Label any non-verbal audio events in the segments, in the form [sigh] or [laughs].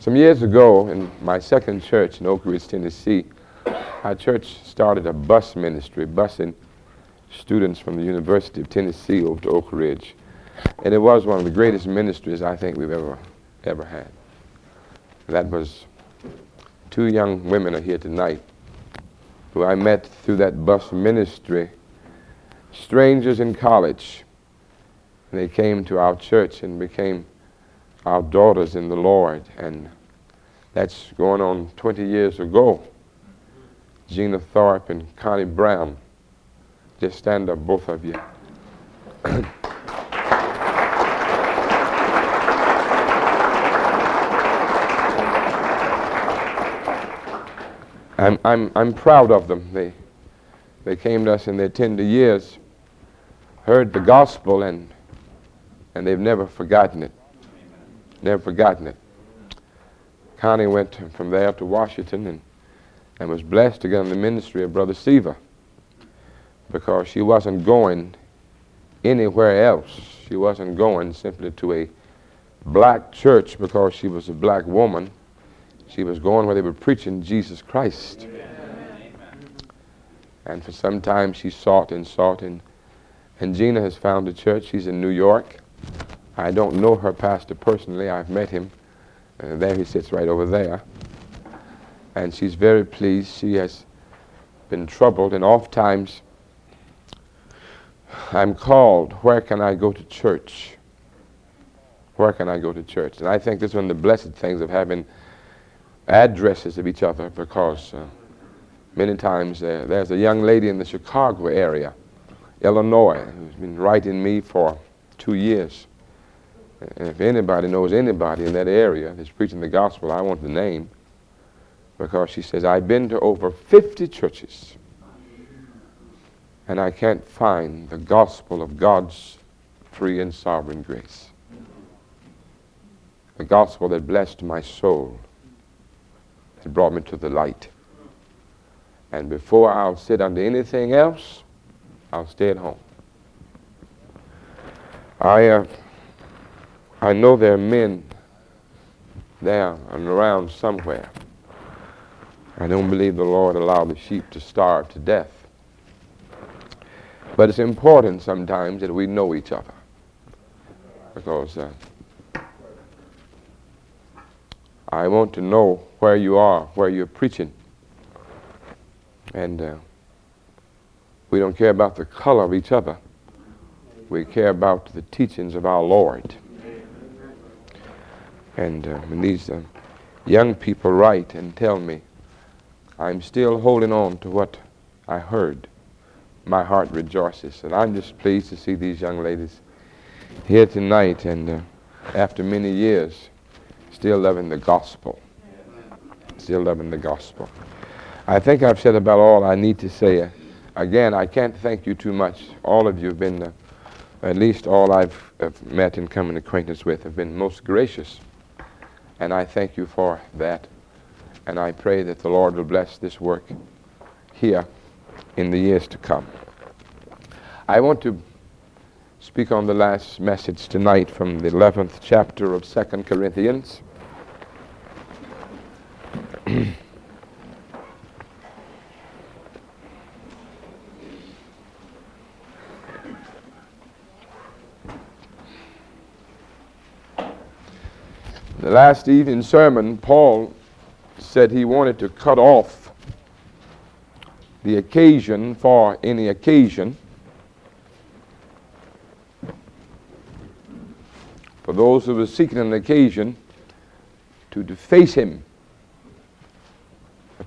Some years ago, in my second church in Oak Ridge, Tennessee, our church started a bus ministry, busing students from the University of Tennessee over to Oak Ridge. And it was one of the greatest ministries I think we've ever, ever had. That was two young women are here tonight who I met through that bus ministry, strangers in college. They came to our church and became our daughters in the Lord. And that's going on 20 years ago. Gina Thorpe and Connie Brown. Just stand up, both of you. I'm, I'm, I'm proud of them. They, they came to us in their tender years, heard the gospel, and, and they've never forgotten it. Never forgotten it. Connie went from there to Washington and, and was blessed to get in the ministry of Brother Seaver because she wasn't going anywhere else. She wasn't going simply to a black church because she was a black woman. She was going where they were preaching Jesus Christ. Amen. And for some time she sought and sought. And, and Gina has found a church. She's in New York. I don't know her pastor personally. I've met him. Uh, there he sits right over there. And she's very pleased. She has been troubled, and oft times I'm called, where can I go to church? Where can I go to church? And I think this is one of the blessed things of having addresses of each other because uh, many times uh, there's a young lady in the Chicago area, Illinois, who's been writing me for two years. If anybody knows anybody in that area that's preaching the gospel, I want the name because she says, I've been to over 50 churches and I can't find the gospel of God's free and sovereign grace. The gospel that blessed my soul that brought me to the light. And before I'll sit under anything else, I'll stay at home. I, uh, I know there are men there and around somewhere. I don't believe the Lord allowed the sheep to starve to death. But it's important sometimes that we know each other because uh, I want to know where you are, where you're preaching. And uh, we don't care about the color of each other. We care about the teachings of our Lord. And uh, when these uh, young people write and tell me, I'm still holding on to what I heard, my heart rejoices. And I'm just pleased to see these young ladies here tonight and uh, after many years still loving the gospel. Still loving the gospel. I think I've said about all I need to say. Again, I can't thank you too much. All of you have been, uh, at least all I've, have met and come in acquaintance with, have been most gracious. And I thank you for that. And I pray that the Lord will bless this work here in the years to come. I want to speak on the last message tonight from the 11th chapter of 2 Corinthians. [clears throat] the last evening sermon, Paul said he wanted to cut off the occasion for any occasion for those who were seeking an occasion to deface him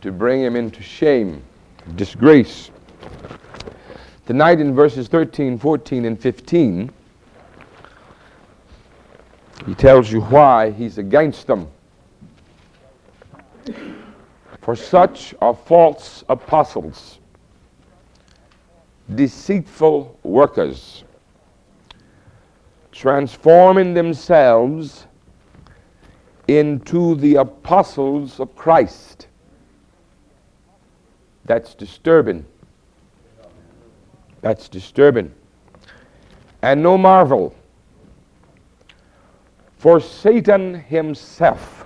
to bring him into shame, disgrace. Tonight in verses 13, 14, and 15, he tells you why he's against them. For such are false apostles, deceitful workers, transforming themselves into the apostles of Christ. That's disturbing. That's disturbing. And no marvel, for Satan himself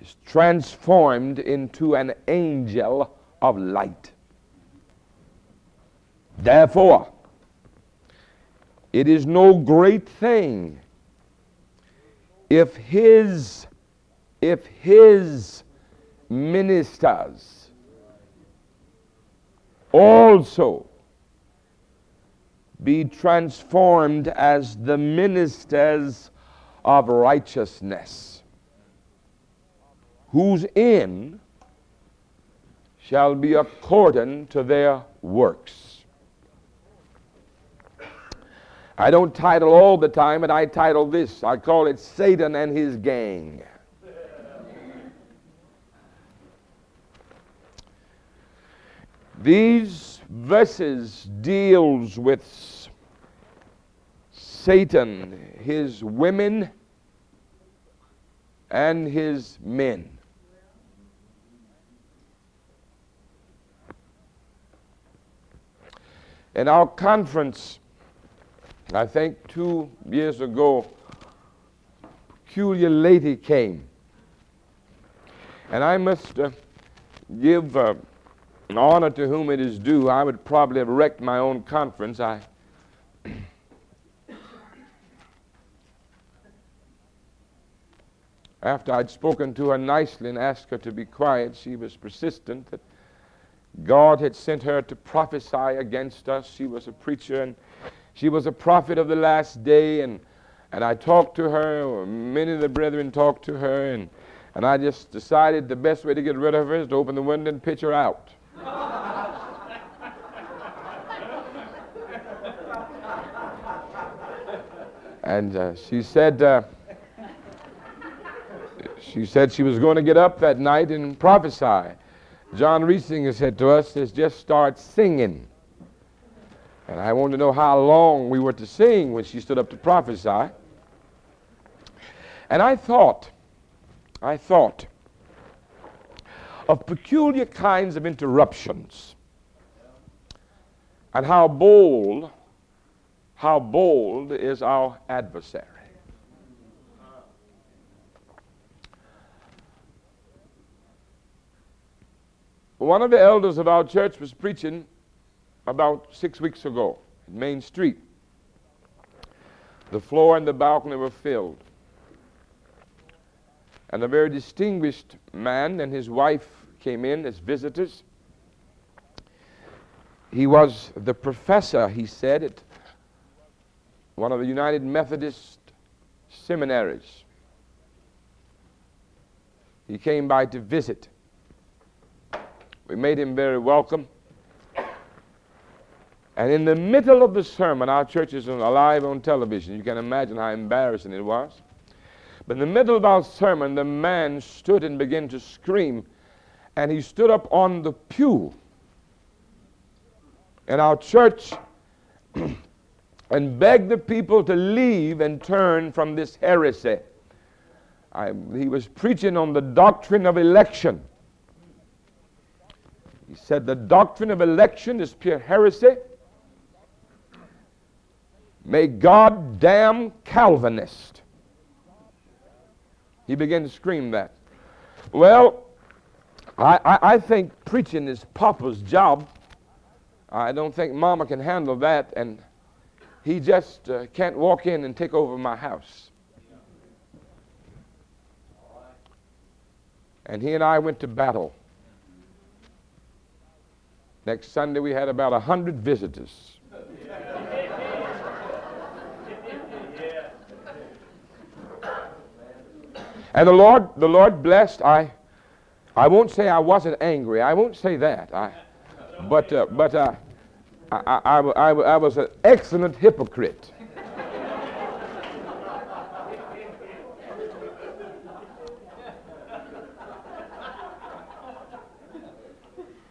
is transformed into an angel of light. Therefore, it is no great thing if his if his ministers also be transformed as the ministers of righteousness, whose end shall be according to their works. I don't title all the time, but I title this. I call it Satan and his gang. These verses deals with Satan, his women, and his men. In our conference, I think two years ago, a peculiar lady came. And I must uh, give uh, honor to whom it is due. I would probably have wrecked my own conference. I After I'd spoken to her nicely and asked her to be quiet, she was persistent that God had sent her to prophesy against us. She was a preacher and she was a prophet of the last day. And, and I talked to her, many of the brethren talked to her, and, and I just decided the best way to get rid of her is to open the window and pitch her out. and uh, she said, uh, she said she was going to get up that night and prophesy. John Reisinger said to us, says, just start singing. And I wanted to know how long we were to sing when she stood up to prophesy. And I thought, I thought of peculiar kinds of interruptions and how bold, how bold is our adversary. One of the elders of our church was preaching about six weeks ago in Main Street. The floor and the balcony were filled. And a very distinguished man and his wife came in as visitors. He was the professor, he said, at one of the United Methodist seminaries. He came by to visit. We made him very welcome. And in the middle of the sermon, our church is live on television. You can imagine how embarrassing it was. But in the middle of our sermon, the man stood and began to scream. And he stood up on the pew in our church [clears throat] and begged the people to leave and turn from this heresy. I, he was preaching on the doctrine of election. He said the doctrine of election is pure heresy. May God damn Calvinist. He began to scream that. Well, I, I, I think preaching is Papa's job. I don't think Mama can handle that, and he just uh, can't walk in and take over my house. And he and I went to battle. Next Sunday, we had about a hundred visitors. And the Lord, the Lord blessed. I, I won't say I wasn't angry. I won't say that. I, but, uh, but uh, I, I, I, I was an excellent hypocrite.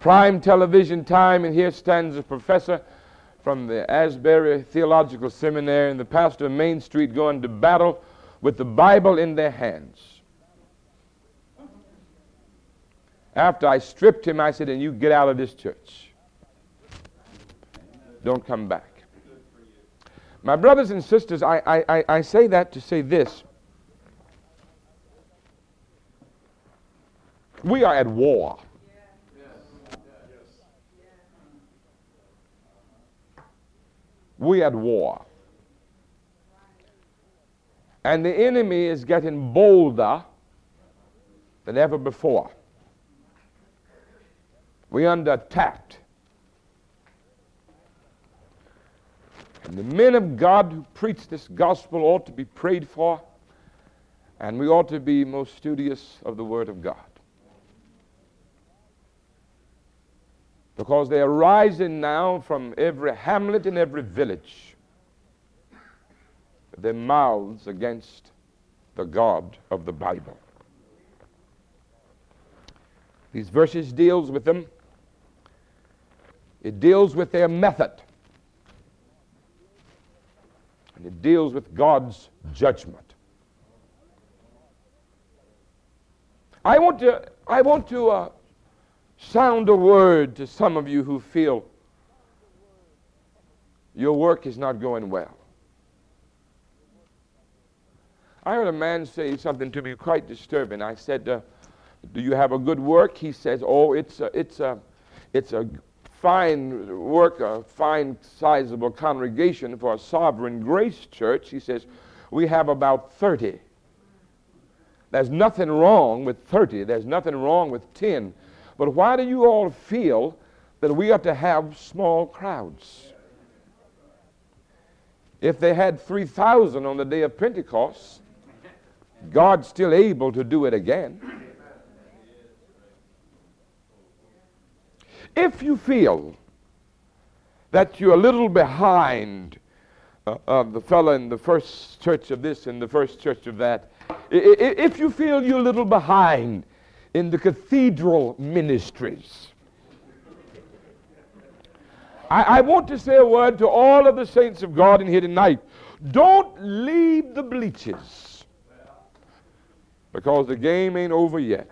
Prime television time, and here stands a professor from the Asbury Theological Seminary and the pastor of Main Street going to battle with the Bible in their hands. After I stripped him, I said, and you get out of this church. Don't come back. My brothers and sisters, I, I, I say that to say this. We are at war. We at war. And the enemy is getting bolder than ever before. We're under attack. And the men of God who preach this gospel ought to be prayed for, and we ought to be most studious of the Word of God. Because they are rising now from every hamlet and every village, their mouths against the God of the Bible. These verses deals with them. It deals with their method. And it deals with God's judgment. I want to, I want to uh, sound a word to some of you who feel your work is not going well. I heard a man say something to me quite disturbing. I said, uh, "Do you have a good work?" He says, "Oh, it's a, it's a, it's a fine work, a fine, sizable congregation for a sovereign grace church. He says, We have about 30. There's nothing wrong with 30, there's nothing wrong with 10. But why do you all feel that we ought to have small crowds? If they had 3,000 on the day of Pentecost, God's still able to do it again. If you feel that you're a little behind uh, the fellow in the first church of this and the first church of that, if you feel you're a little behind in the cathedral ministries, I, I want to say a word to all of the saints of God in here tonight. Don't leave the bleachers because the game ain't over yet.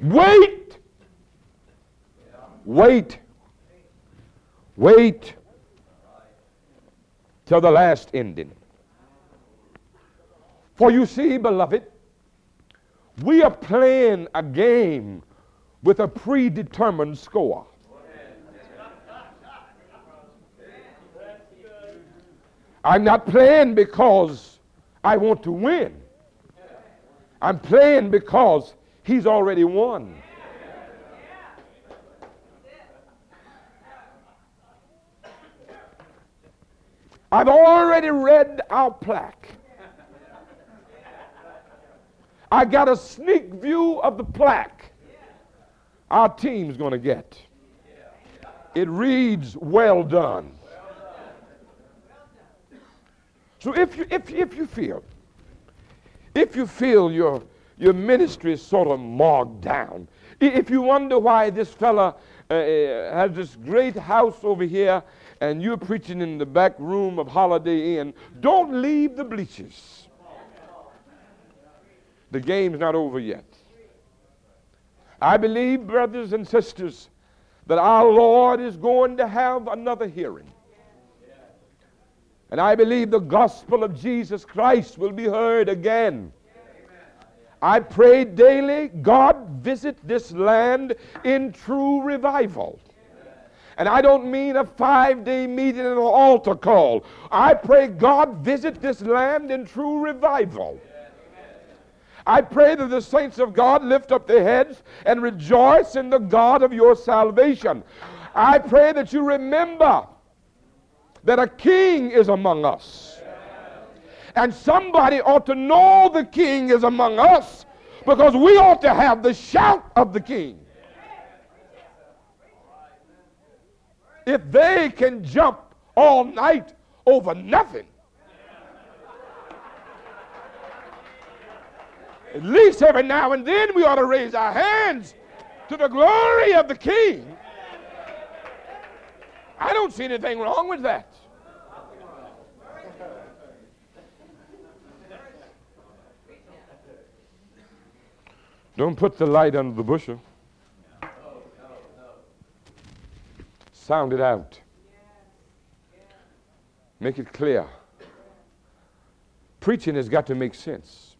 Wait. Wait. Wait till the last ending. For you see, beloved, we are playing a game with a predetermined score. I'm not playing because I want to win. I'm playing because He's already won. I've already read our plaque. I got a sneak view of the plaque our team's going to get. It reads, Well done. So if you, if, if you feel, if you feel you're your ministry is sort of marked down. If you wonder why this fella uh, uh, has this great house over here and you're preaching in the back room of Holiday Inn, don't leave the bleachers. The game's not over yet. I believe, brothers and sisters, that our Lord is going to have another hearing. And I believe the gospel of Jesus Christ will be heard again. I pray daily, God, visit this land in true revival. And I don't mean a five day meeting and an altar call. I pray God visit this land in true revival. I pray that the saints of God lift up their heads and rejoice in the God of your salvation. I pray that you remember that a king is among us. And somebody ought to know the king is among us because we ought to have the shout of the king. If they can jump all night over nothing, at least every now and then we ought to raise our hands to the glory of the king. I don't see anything wrong with that. Don't put the light under the bushel. Sound it out. Make it clear. preaching has got to make sense.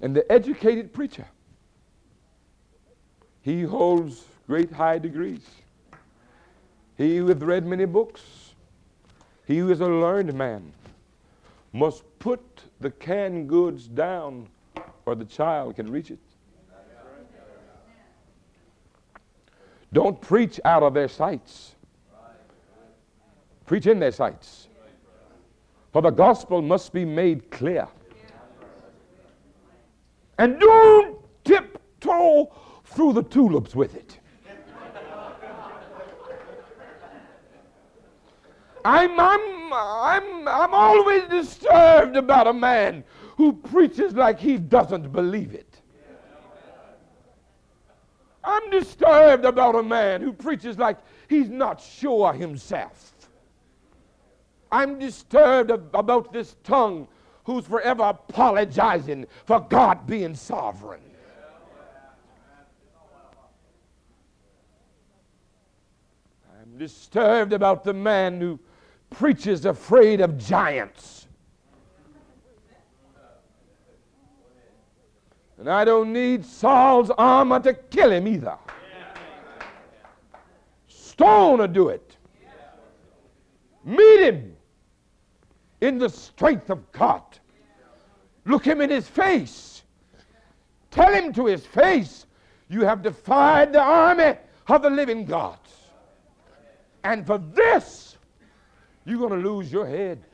And the educated preacher, he holds great high degrees. He who has read many books, he who is a learned man, must put the canned goods down or the child can reach it. Don't preach out of their sights. Preach in their sights. For the gospel must be made clear. And don't tiptoe through the tulips with it. I'm, I'm, I'm, I'm always disturbed about a man who preaches like he doesn't believe it. I'm disturbed about a man who preaches like he's not sure himself. I'm disturbed about this tongue who's forever apologizing for God being sovereign. I'm disturbed about the man who preaches afraid of giants. And I don't need Saul's armor to kill him either. Stone to do it. Meet him in the strength of God. Look him in his face. Tell him to his face, you have defied the army of the living God. And for this, you're going to lose your head.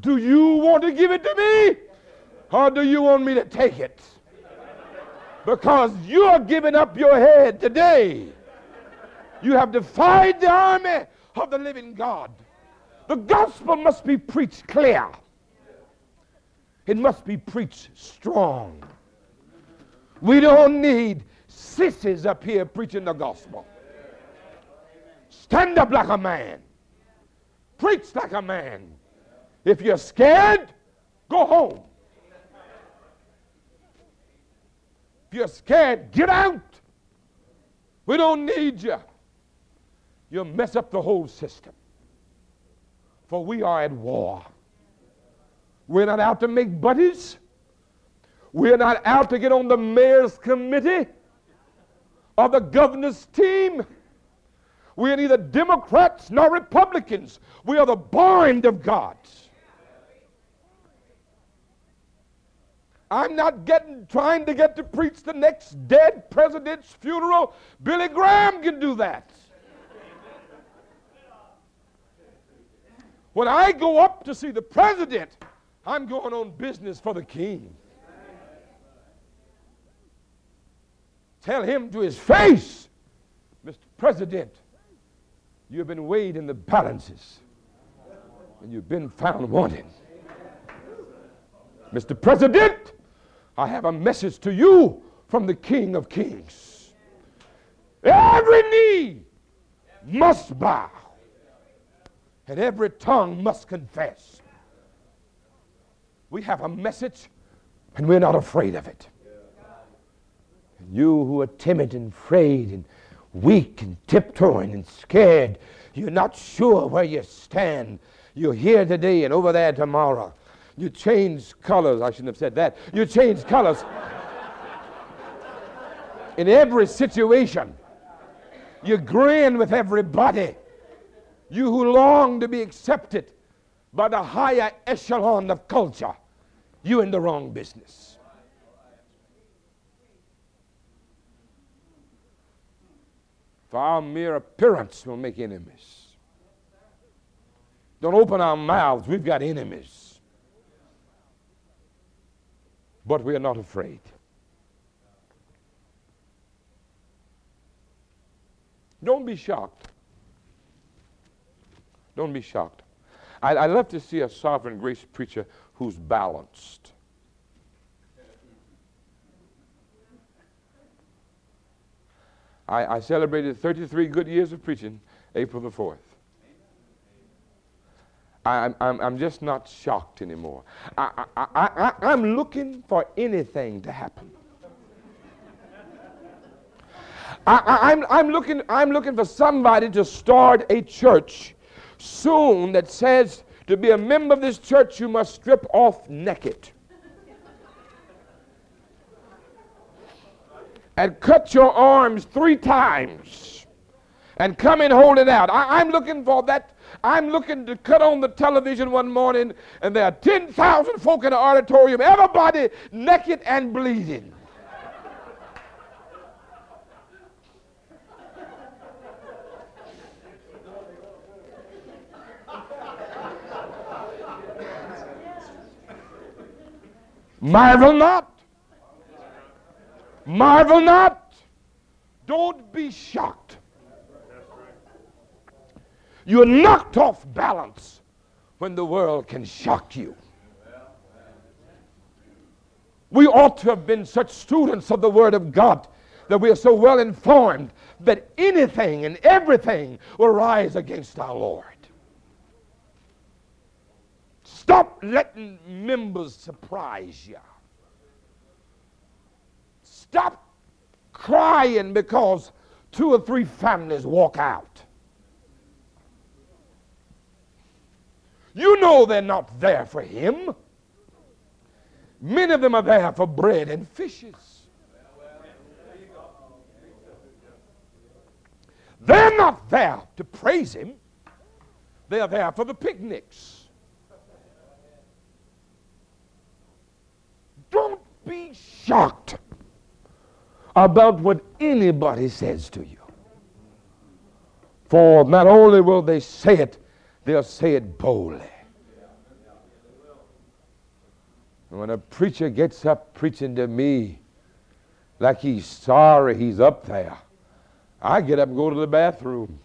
Do you want to give it to me? Or do you want me to take it? Because you're giving up your head today. You have defied the army of the living God. The gospel must be preached clear. It must be preached strong. We don't need sissies up here preaching the gospel. Stand up like a man. Preach like a man. If you're scared, go home. If you're scared, get out. We don't need you. You'll mess up the whole system. For we are at war. We're not out to make buddies. We're not out to get on the mayor's committee or the governor's team. We are neither Democrats nor Republicans. We are the bond of God. I'm not getting trying to get to preach the next dead president's funeral. Billy Graham can do that. When I go up to see the president, I'm going on business for the king. Tell him to his face, Mr. President, you have been weighed in the balances and you've been found wanting. Mr. President, I have a message to you from the King of Kings. Every knee must bow, and every tongue must confess. We have a message, and we're not afraid of it. And you who are timid and afraid and weak and tiptoeing and scared, you're not sure where you stand. You're here today and over there tomorrow. You change colors. I shouldn't have said that. You change colors in every situation. You grin with everybody. You who long to be accepted by the higher echelon of culture, you in the wrong business. For our mere appearance will make enemies. Don't open our mouths, we've got enemies but we are not afraid. Don't be shocked. Don't be shocked. I, I love to see a sovereign grace preacher who's balanced. I, I celebrated 33 good years of preaching April the 4th. I'm, I'm, I'm just not shocked anymore. I, I, I, I'm looking for anything to happen. I, am I'm, I'm, looking, I'm looking for somebody to start a church soon that says to be a member of this church, you must strip off naked. and cut your arms three times and come and hold it out. I, am looking for that. I'm looking to cut on the television one morning, and there are 10,000 folk in the auditorium, everybody naked and bleeding. Marvel not. Marvel not. Don't be shocked. You're knocked off balance when the world can shock you. We ought to have been such students of the Word of God that we are so well informed that anything and everything will rise against our Lord. Stop letting members surprise you. Stop crying because two or three families walk out. You know they're not there for him. Many of them are there for bread and fishes. They're not there to praise him. They're there for the picnics. Don't be shocked about what anybody says to you. For not only will they say it, they'll say it boldly. And when a preacher gets up preaching to me like he's sorry he's up there, I get up and go to the bathroom.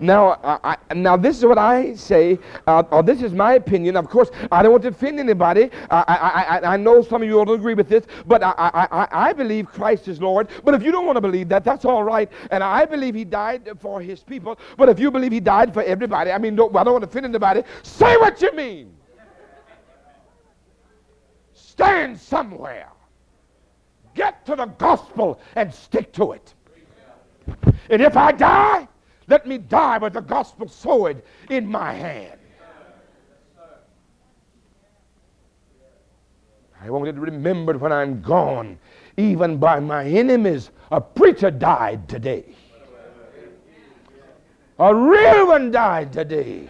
Now, I, now this is what I say, uh, or this is my opinion. Of course, I don't want to offend anybody. I, I, I know some of you don't agree with this, but I, I, I believe Christ is Lord. But if you don't want to believe that, that's all right. And I believe He died for His people. But if you believe He died for everybody, I mean, don't, I don't want to offend anybody. Say what you mean. Stand somewhere. Get to the gospel and stick to it. And if I die, let me die with the gospel sword in my hand. I want it remembered when I'm gone, even by my enemies. A preacher died today. A real one died today.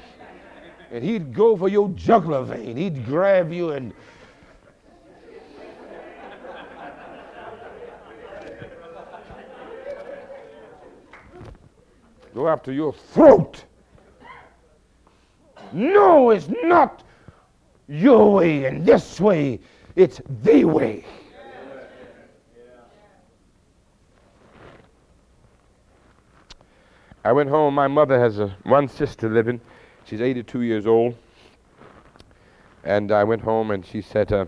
And he'd go for your jugular vein. He'd grab you and go after your throat. No, it's not your way and this way, it's the way. I went home. My mother has a, one sister living. She's 82 years old. And I went home and she said, uh,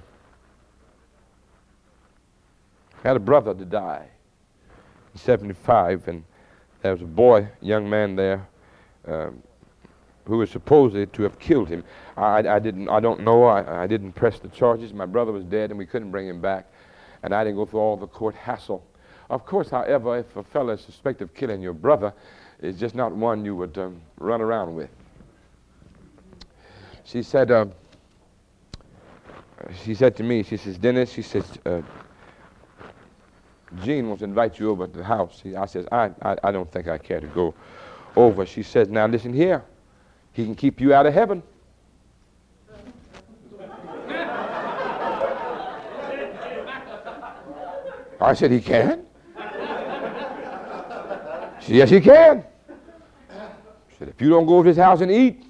had a brother to die, 75, and there was a boy, young man there, um, who was supposedly to have killed him. I, I didn't, I don't know. I, I didn't press the charges. My brother was dead, and we couldn't bring him back, and I didn't go through all the court hassle. Of course, however, if a fellow is suspected of killing your brother, it's just not one you would um, run around with. She said, uh, she said to me, she says, Dennis, she says, uh, Jean wants to invite you over to the house. I says, I, I, I don't think I care to go over. She says, now listen here. He can keep you out of heaven. [laughs] I said, he can? She said, yes, he can. She said, if you don't go to his house and eat,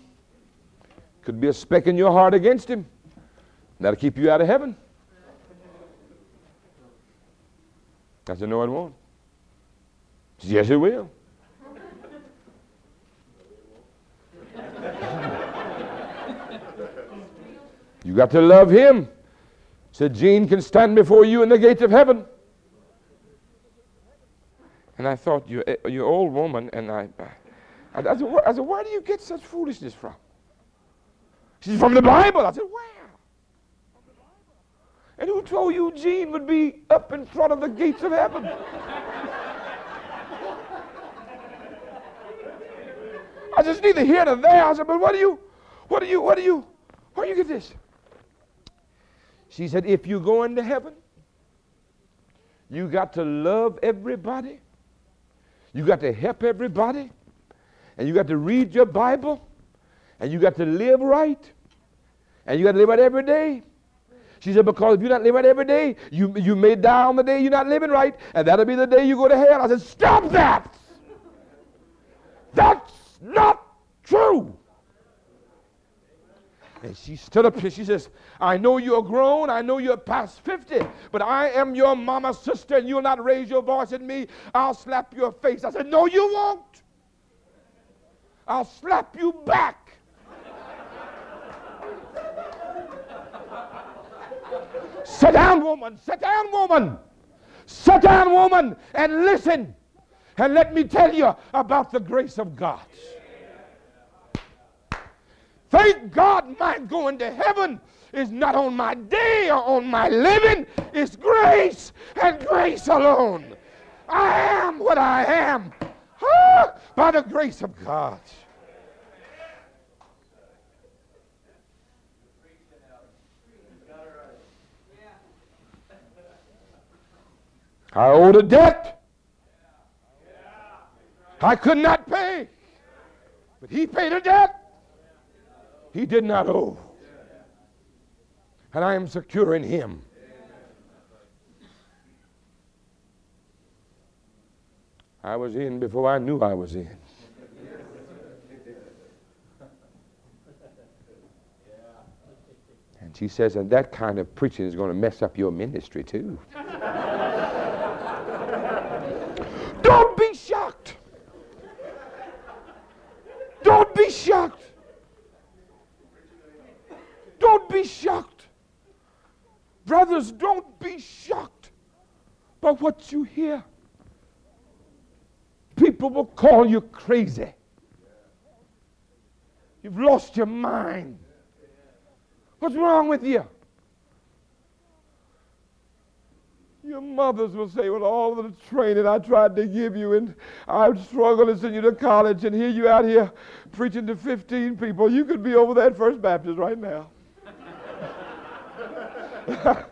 could be a speck in your heart against him. That'll keep you out of heaven. I said, No, it won't. Said, yes, it will. [laughs] you got to love him. Said, Jean can stand before you in the gates of heaven. And I thought, you're, eh, you're old woman. And I, I, I, said, I said, where do you get such foolishness from? She's from the Bible. I said, where? And who told you Jean would be up in front of the gates of heaven? I just neither here nor there. I said, but what do you, what do you, what do you, where do you get this? She said, if you go into heaven, you got to love everybody. You got to help everybody. And you got to read your Bible. And you got to live right. And you got to live right every day. She said, because if you're not living right every day, you, you may die on the day you're not living right, and that'll be the day you go to hell. I said, stop that! That's not true. And she stood up and she says, I know you're grown, I know you're past 50, but I am your mama's sister and you'll not raise your voice at me. I'll slap your face. I said, No, you won't. I'll slap you back. Sit down, woman. Sit down, woman. Sit down, woman, and listen. And let me tell you about the grace of God. Thank God my going to heaven is not on my day or on my living. It's grace and grace alone. I am what I am ah, by the grace of God. I owed a debt I could not pay, but he paid a debt he did not owe. And I am secure in him. I was in before I knew I was in. And she says, and that kind of preaching is going to mess up your ministry too. Don't be shocked. Don't be shocked. Don't be shocked. Brothers, don't be shocked by what you hear. People will call you crazy. You've lost your mind. What's wrong with you? Your mothers will say, Well, all of the training I tried to give you, and I struggled to send you to college, and here you out here preaching to 15 people. You could be over there at First Baptist right now. [laughs]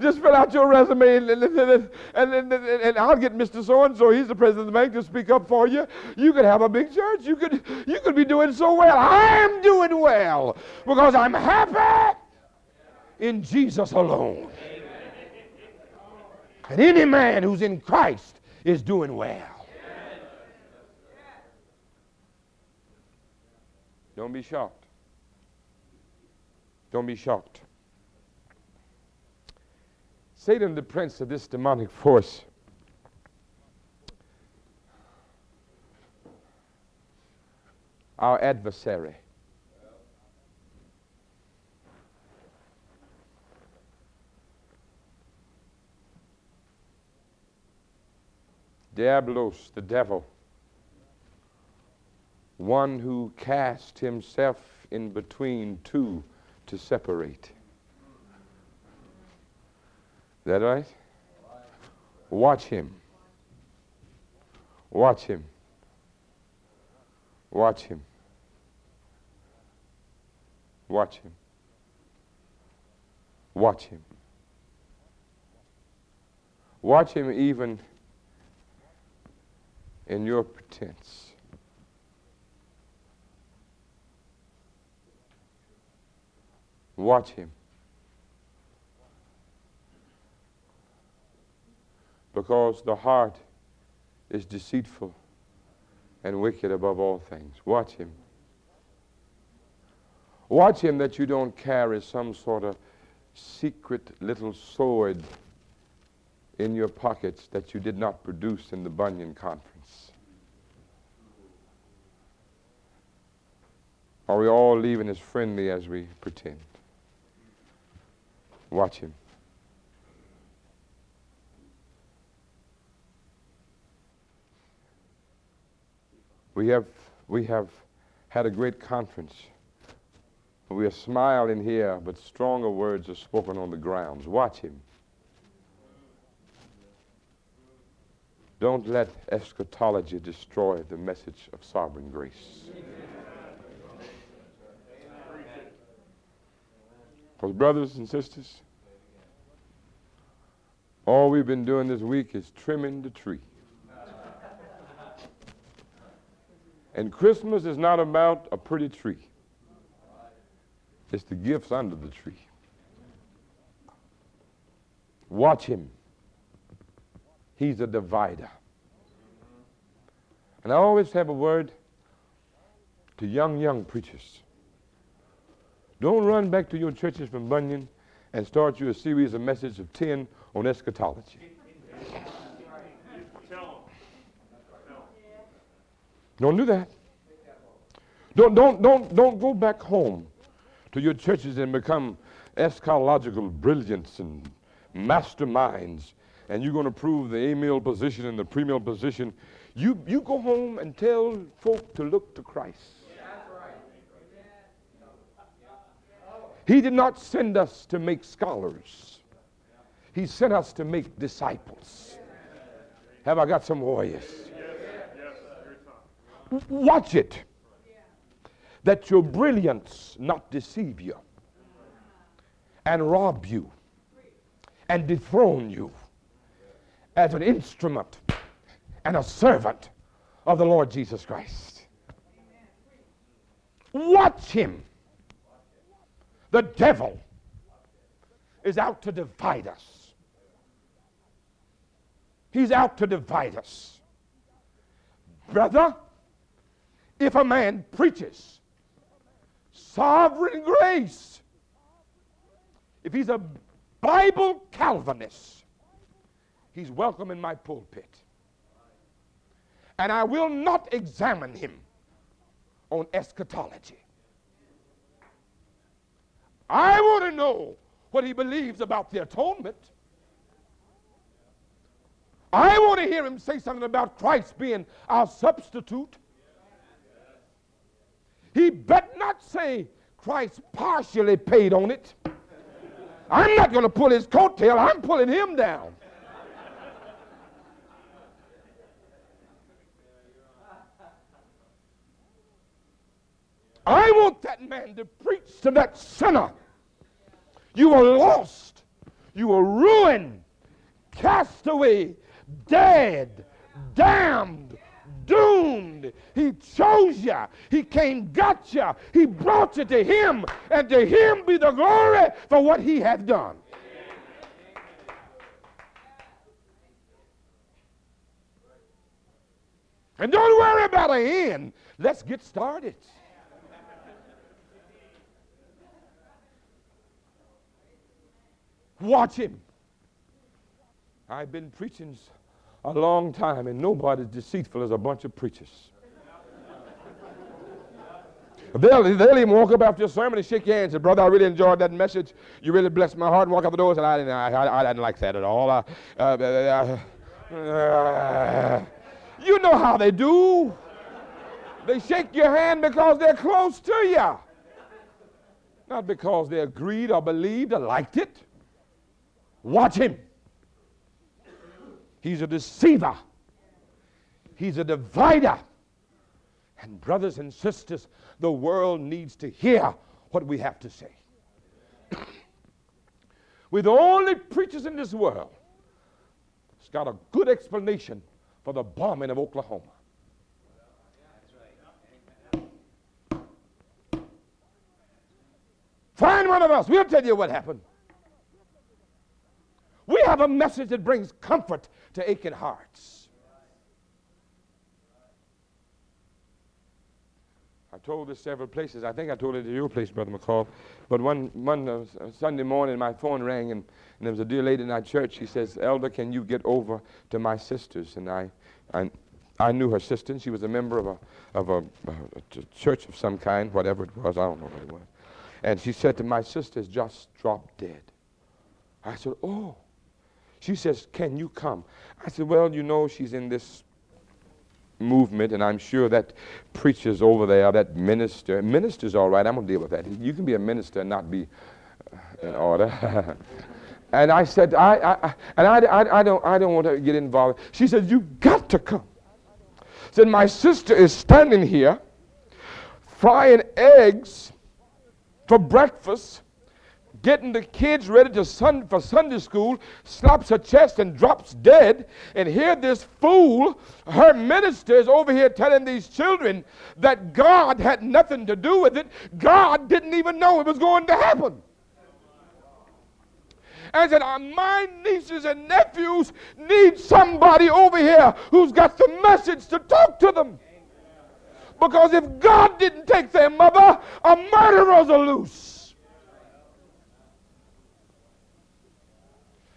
Just fill out your resume and, and, and, and, I'll get Mr. So and so, he's the president of the bank, to speak up for you. You could have a big church. You could, you could be doing so well. I am doing well because I'm happy in Jesus alone. And any man who's in Christ is doing well. Don't be shocked. Don't be shocked. Satan, the prince of this demonic force, our adversary. Diablos, the devil, one who cast himself in between two to separate that right? Watch him. Watch him. Watch him. Watch him. Watch him. Watch him even in your pretense. Watch him. Because the heart is deceitful and wicked above all things. Watch him. Watch him that you don't carry some sort of secret little sword in your pockets that you did not produce in the Bunyan conference. Are we all leaving as friendly as we pretend? Watch him. We have, we have had a great conference. We are smiling here, but stronger words are spoken on the grounds. Watch him. Don't let eschatology destroy the message of sovereign grace. Because, brothers and sisters, all we've been doing this week is trimming the tree. And Christmas is not about a pretty tree, it's the gifts under the tree. Watch him. He's a divider. And I always have a word to young, young preachers. Don't run back to your churches from Bunyan and start you a series of messages of 10 on eschatology. Don't do that. Don't, don't, don't, don't go back home to your churches and become eschatological brilliants and masterminds and you're going to prove the amil position and the premil position. You, you go home and tell folk to look to Christ. He did not send us to make scholars. He sent us to make disciples. Have I got some warriors? Watch it. That your brilliance not deceive you and rob you and dethrone you as an instrument and a servant of the Lord Jesus Christ. Watch him. The devil is out to divide us. He's out to divide us. Brother, if a man preaches sovereign grace, if he's a Bible Calvinist, he's welcome in my pulpit. And I will not examine him on eschatology. I want to know what he believes about the atonement. I want to hear him say something about Christ being our substitute. He bet not say Christ partially paid on it. I'm not going to pull his coattail, I'm pulling him down. I want that man to preach to that sinner. You are lost. You are ruined, cast away, dead, damned, doomed. He chose you. He came, got you. He brought you to Him, and to Him be the glory for what He hath done. And don't worry about an end. Let's get started. Watch him. I've been preaching a long time, and nobody's deceitful as a bunch of preachers. They'll, they'll even walk up after your sermon and shake your hands and say, Brother, I really enjoyed that message. You really blessed my heart. And walk out the door and say, I didn't, I, I, I didn't like that at all. Uh, uh, uh, you know how they do. They shake your hand because they're close to you, not because they agreed or believed or liked it. Watch him. He's a deceiver. He's a divider. And, brothers and sisters, the world needs to hear what we have to say. [coughs] We're the only preachers in this world that's got a good explanation for the bombing of Oklahoma. Find one of us. We'll tell you what happened. We have a message that brings comfort to aching hearts. I told this several places. I think I told it to your place, Brother McCall. But one, one uh, Sunday morning, my phone rang, and, and there was a dear lady in our church. She says, Elder, can you get over to my sisters? And I, I, I knew her sister, and she was a member of a, of a, a church of some kind, whatever it was. I don't know what it was. And she said to my sisters, just dropped dead. I said, oh. She says, Can you come? I said, Well, you know, she's in this movement, and I'm sure that preachers over there, that minister, minister's all right, I'm going to deal with that. You can be a minister and not be uh, in order. [laughs] and I said, I, I, and I, I, I, don't, I don't want to get involved. She said, You've got to come. Said, My sister is standing here frying eggs for breakfast getting the kids ready to sun, for Sunday school, slaps her chest and drops dead. And here this fool, her minister, is over here telling these children that God had nothing to do with it. God didn't even know it was going to happen. And said, uh, My nieces and nephews need somebody over here who's got the message to talk to them. Because if God didn't take their mother, a murderer's are loose.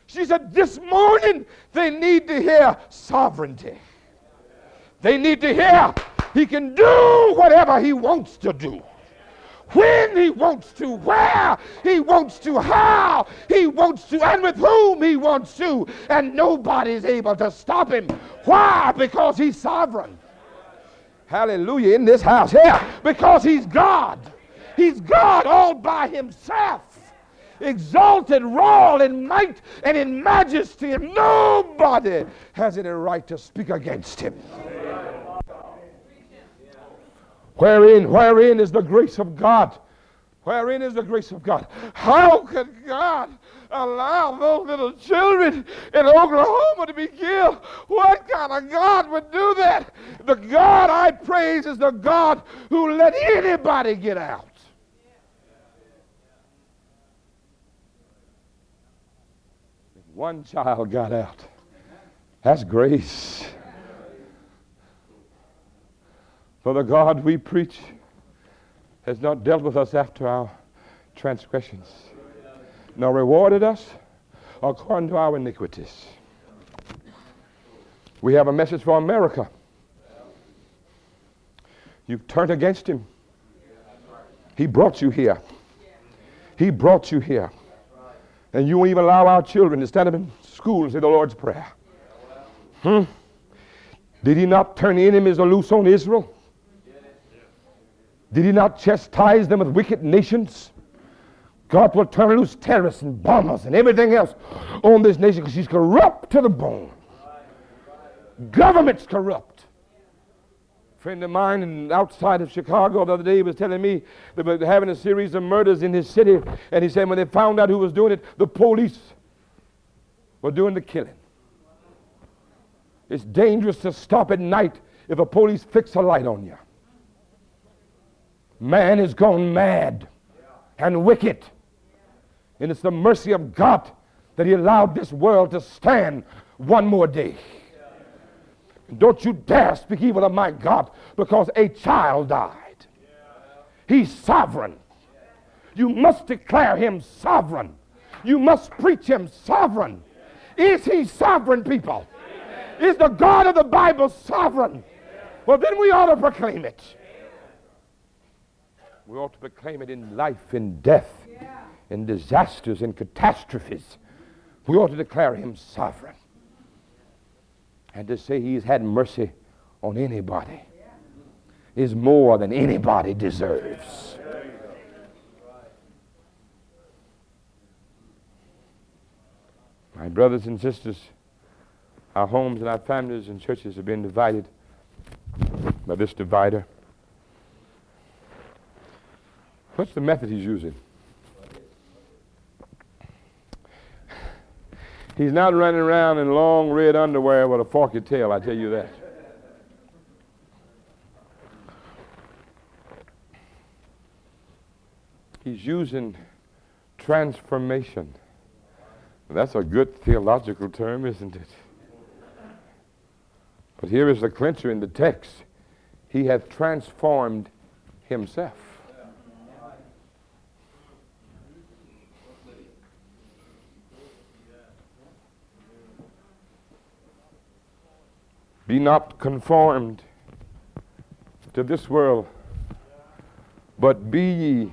She said, This morning they need to hear sovereignty. They need to hear he can do whatever he wants to do. When he wants to, where he wants to, how he wants to, and with whom he wants to. And nobody's able to stop him. Why? Because he's sovereign. Hallelujah. In this house here. Because he's God. He's God all by himself exalted, royal in might and in majesty, and nobody has any right to speak against him. Wherein, wherein is the grace of God? Wherein is the grace of God? How could God allow those little children in Oklahoma to be killed? What kind of God would do that? The God I praise is the God who let anybody get out. One child got out. That's grace. For the God we preach has not dealt with us after our transgressions, nor rewarded us according to our iniquities. We have a message for America. You've turned against him. He brought you here. He brought you here. And you won't even allow our children to stand up in school and say the Lord's Prayer. Hmm? Did he not turn enemies loose on Israel? Did he not chastise them with wicked nations? God will turn loose terrorists and bombers and everything else on this nation because she's corrupt to the bone. Government's corrupt friend of mine outside of Chicago the other day was telling me they were having a series of murders in his city. And he said when they found out who was doing it, the police were doing the killing. It's dangerous to stop at night if a police fix a light on you. Man has gone mad and wicked. And it's the mercy of God that he allowed this world to stand one more day. Don't you dare speak evil of my God because a child died. He's sovereign. You must declare him sovereign. You must preach him sovereign. Is he sovereign, people? Is the God of the Bible sovereign? Well, then we ought to proclaim it. We ought to proclaim it in life, in death, in disasters, in catastrophes. We ought to declare him sovereign and to say he's had mercy on anybody is more than anybody deserves. My brothers and sisters, our homes and our families and churches have been divided by this divider. What's the method he's using? He's not running around in long red underwear with a forked tail, I tell you that. He's using transformation. That's a good theological term, isn't it? But here is the clincher in the text. He hath transformed himself. Be not conformed to this world, but be ye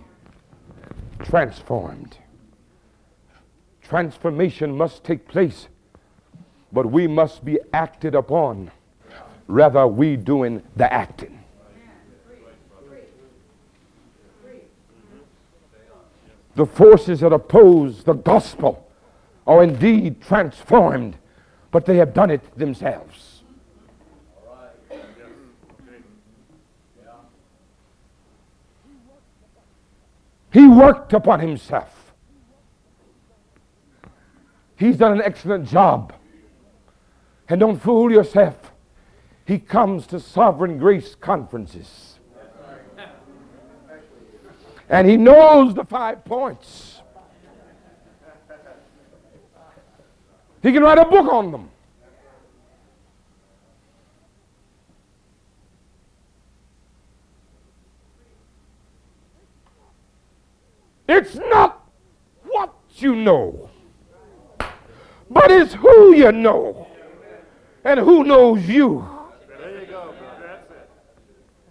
transformed. Transformation must take place, but we must be acted upon rather we doing the acting. The forces that oppose the gospel are indeed transformed, but they have done it themselves. He worked upon himself. He's done an excellent job. And don't fool yourself. He comes to sovereign grace conferences. And he knows the five points. He can write a book on them. It's not what you know, but it's who you know and who knows you.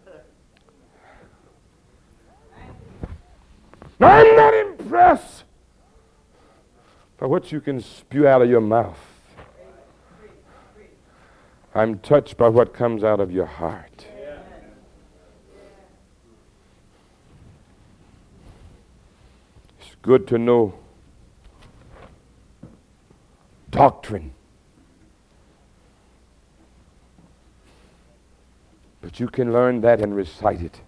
That's. I'm not impressed by what you can spew out of your mouth. I'm touched by what comes out of your heart. It's good to know doctrine. But you can learn that and recite it.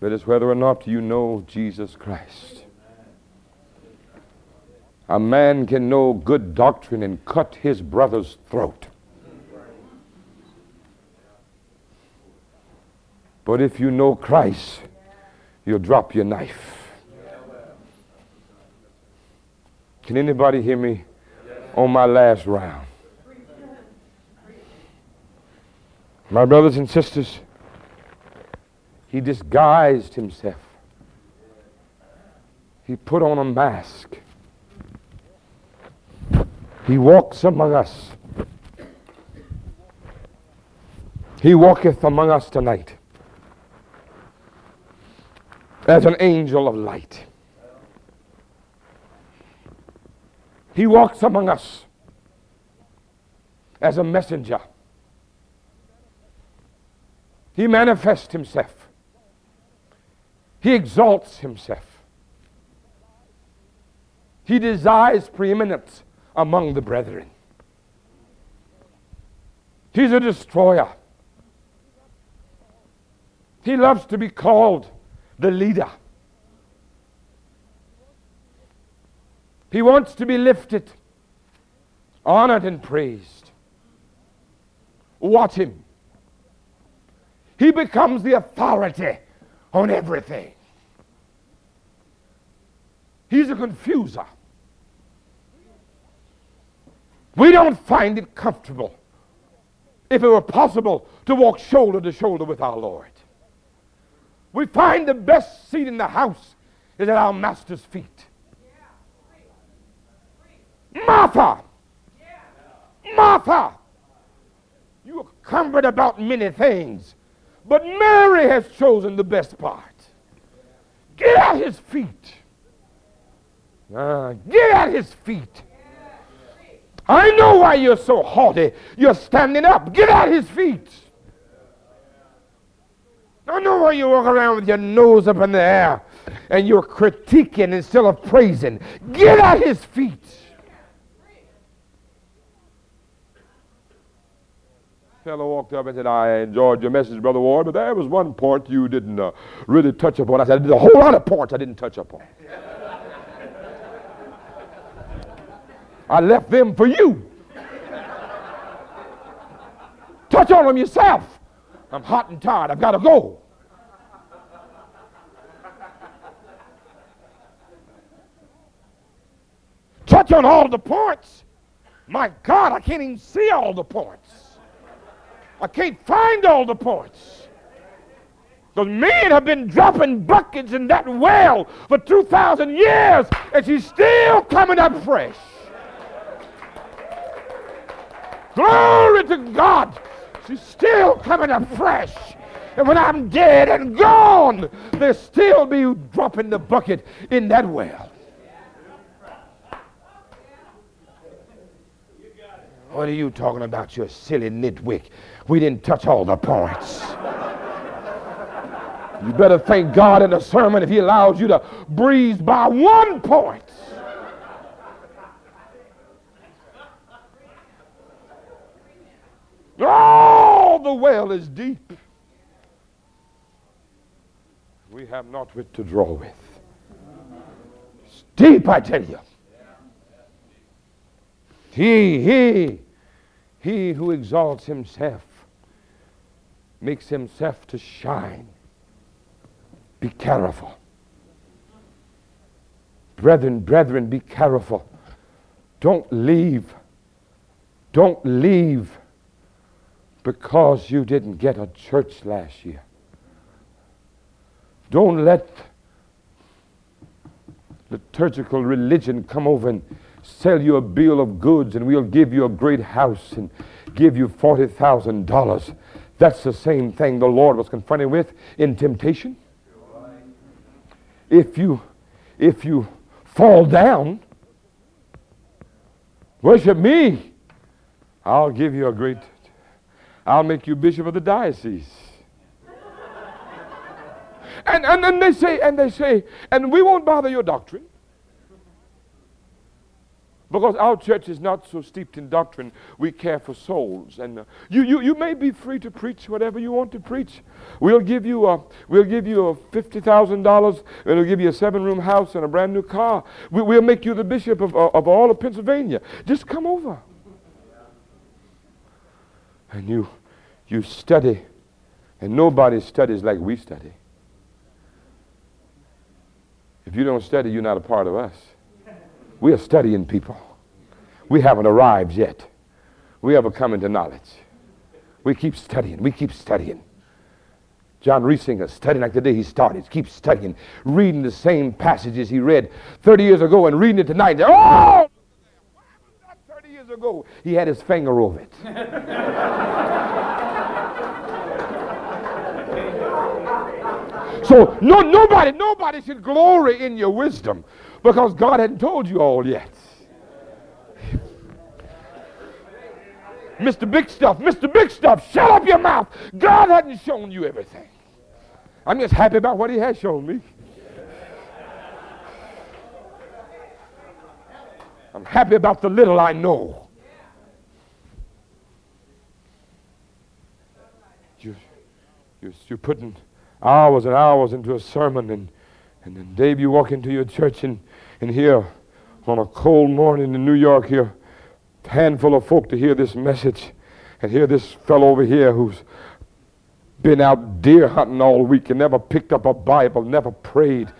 That is whether or not you know Jesus Christ. A man can know good doctrine and cut his brother's throat. But if you know Christ, you'll drop your knife. Can anybody hear me on my last round? My brothers and sisters, he disguised himself. He put on a mask. He walks among us. He walketh among us tonight as an angel of light. He walks among us as a messenger he manifests himself. He exalts himself. He desires preeminence among the brethren. He's a destroyer. He loves to be called the leader. He wants to be lifted, honored, and praised. Watch him. He becomes the authority on everything. He's a confuser. We don't find it comfortable, if it were possible, to walk shoulder to shoulder with our Lord. We find the best seat in the house is at our Master's feet. Martha! Martha! You are cumbered about many things but Mary has chosen the best part. Get at his feet. Uh, get at his feet. I know why you're so haughty. You're standing up. Get at his feet. I know why you walk around with your nose up in the air and you're critiquing instead of praising. Get at his feet. fellow walked up and said, I enjoyed your message, Brother Ward, but there was one point you didn't uh, really touch upon. I said, there's a whole lot of points I didn't touch upon. I left them for you. touch on them yourself. I'm hot and tired. I've got to go. touch on all the points. My God, I can't even see all the points. I can't find all the points. Because men have been dropping buckets in that well for 2,000 years, and she's still coming up fresh. Glory to God. She's still coming up fresh. And when I'm dead and gone, there'll still be dropping the bucket in that well. What are you talking about, you silly nitwick? We didn't touch all the points. you better thank God in the sermon if He allows you to breeze by one point. Oh, the well is deep. We have not wit to draw with. It's deep, I tell you. He, he, he who exalts himself makes himself to shine. Be careful. Brethren, brethren, be careful. Don't leave. Don't leave because you didn't get a church last year. Don't let liturgical religion come over and sell you a bill of goods and we'll give you a great house and give you $40,000. That's the same thing the Lord was confronted with in temptation. If you if you fall down, worship me. I'll give you a great I'll make you bishop of the diocese. and, and, they say, and they say, and we won't bother your doctrine. Because our church is not so steeped in doctrine, we care for souls. And uh, you, you, you may be free to preach whatever you want to preach. We'll give you a, we'll give you a $50,000, and we'll give you a seven-room house and a brand new car. We, will make you the bishop of, uh, of all of Pennsylvania. Just come over and you you study, and nobody studies like we study. If you don't study, you're not a part of us. We are studying people. We haven't arrived yet. We haven't come into knowledge. We keep studying. We keep studying. John Reisinger, studying like the day he started, keep studying, reading the same passages he read 30 years ago and reading it tonight. Oh! 30 years ago, he had his finger over it. [laughs] So no, nobody, nobody should glory in your wisdom because God hadn't told you all yet. Mr. Big Stuff, Mr. Big Stuff, shut up your mouth. God hadn't shown you everything. I'm just happy about what he has shown me. I'm happy about the little I know. You, you, you're putting hours and hours into a sermon, and, and then, Dave, you walk into your church, and, and here on a cold morning in New York, here, a handful of folk to hear this message, and hear this fellow over here who's been out deer hunting all week and never picked up a Bible, never prayed,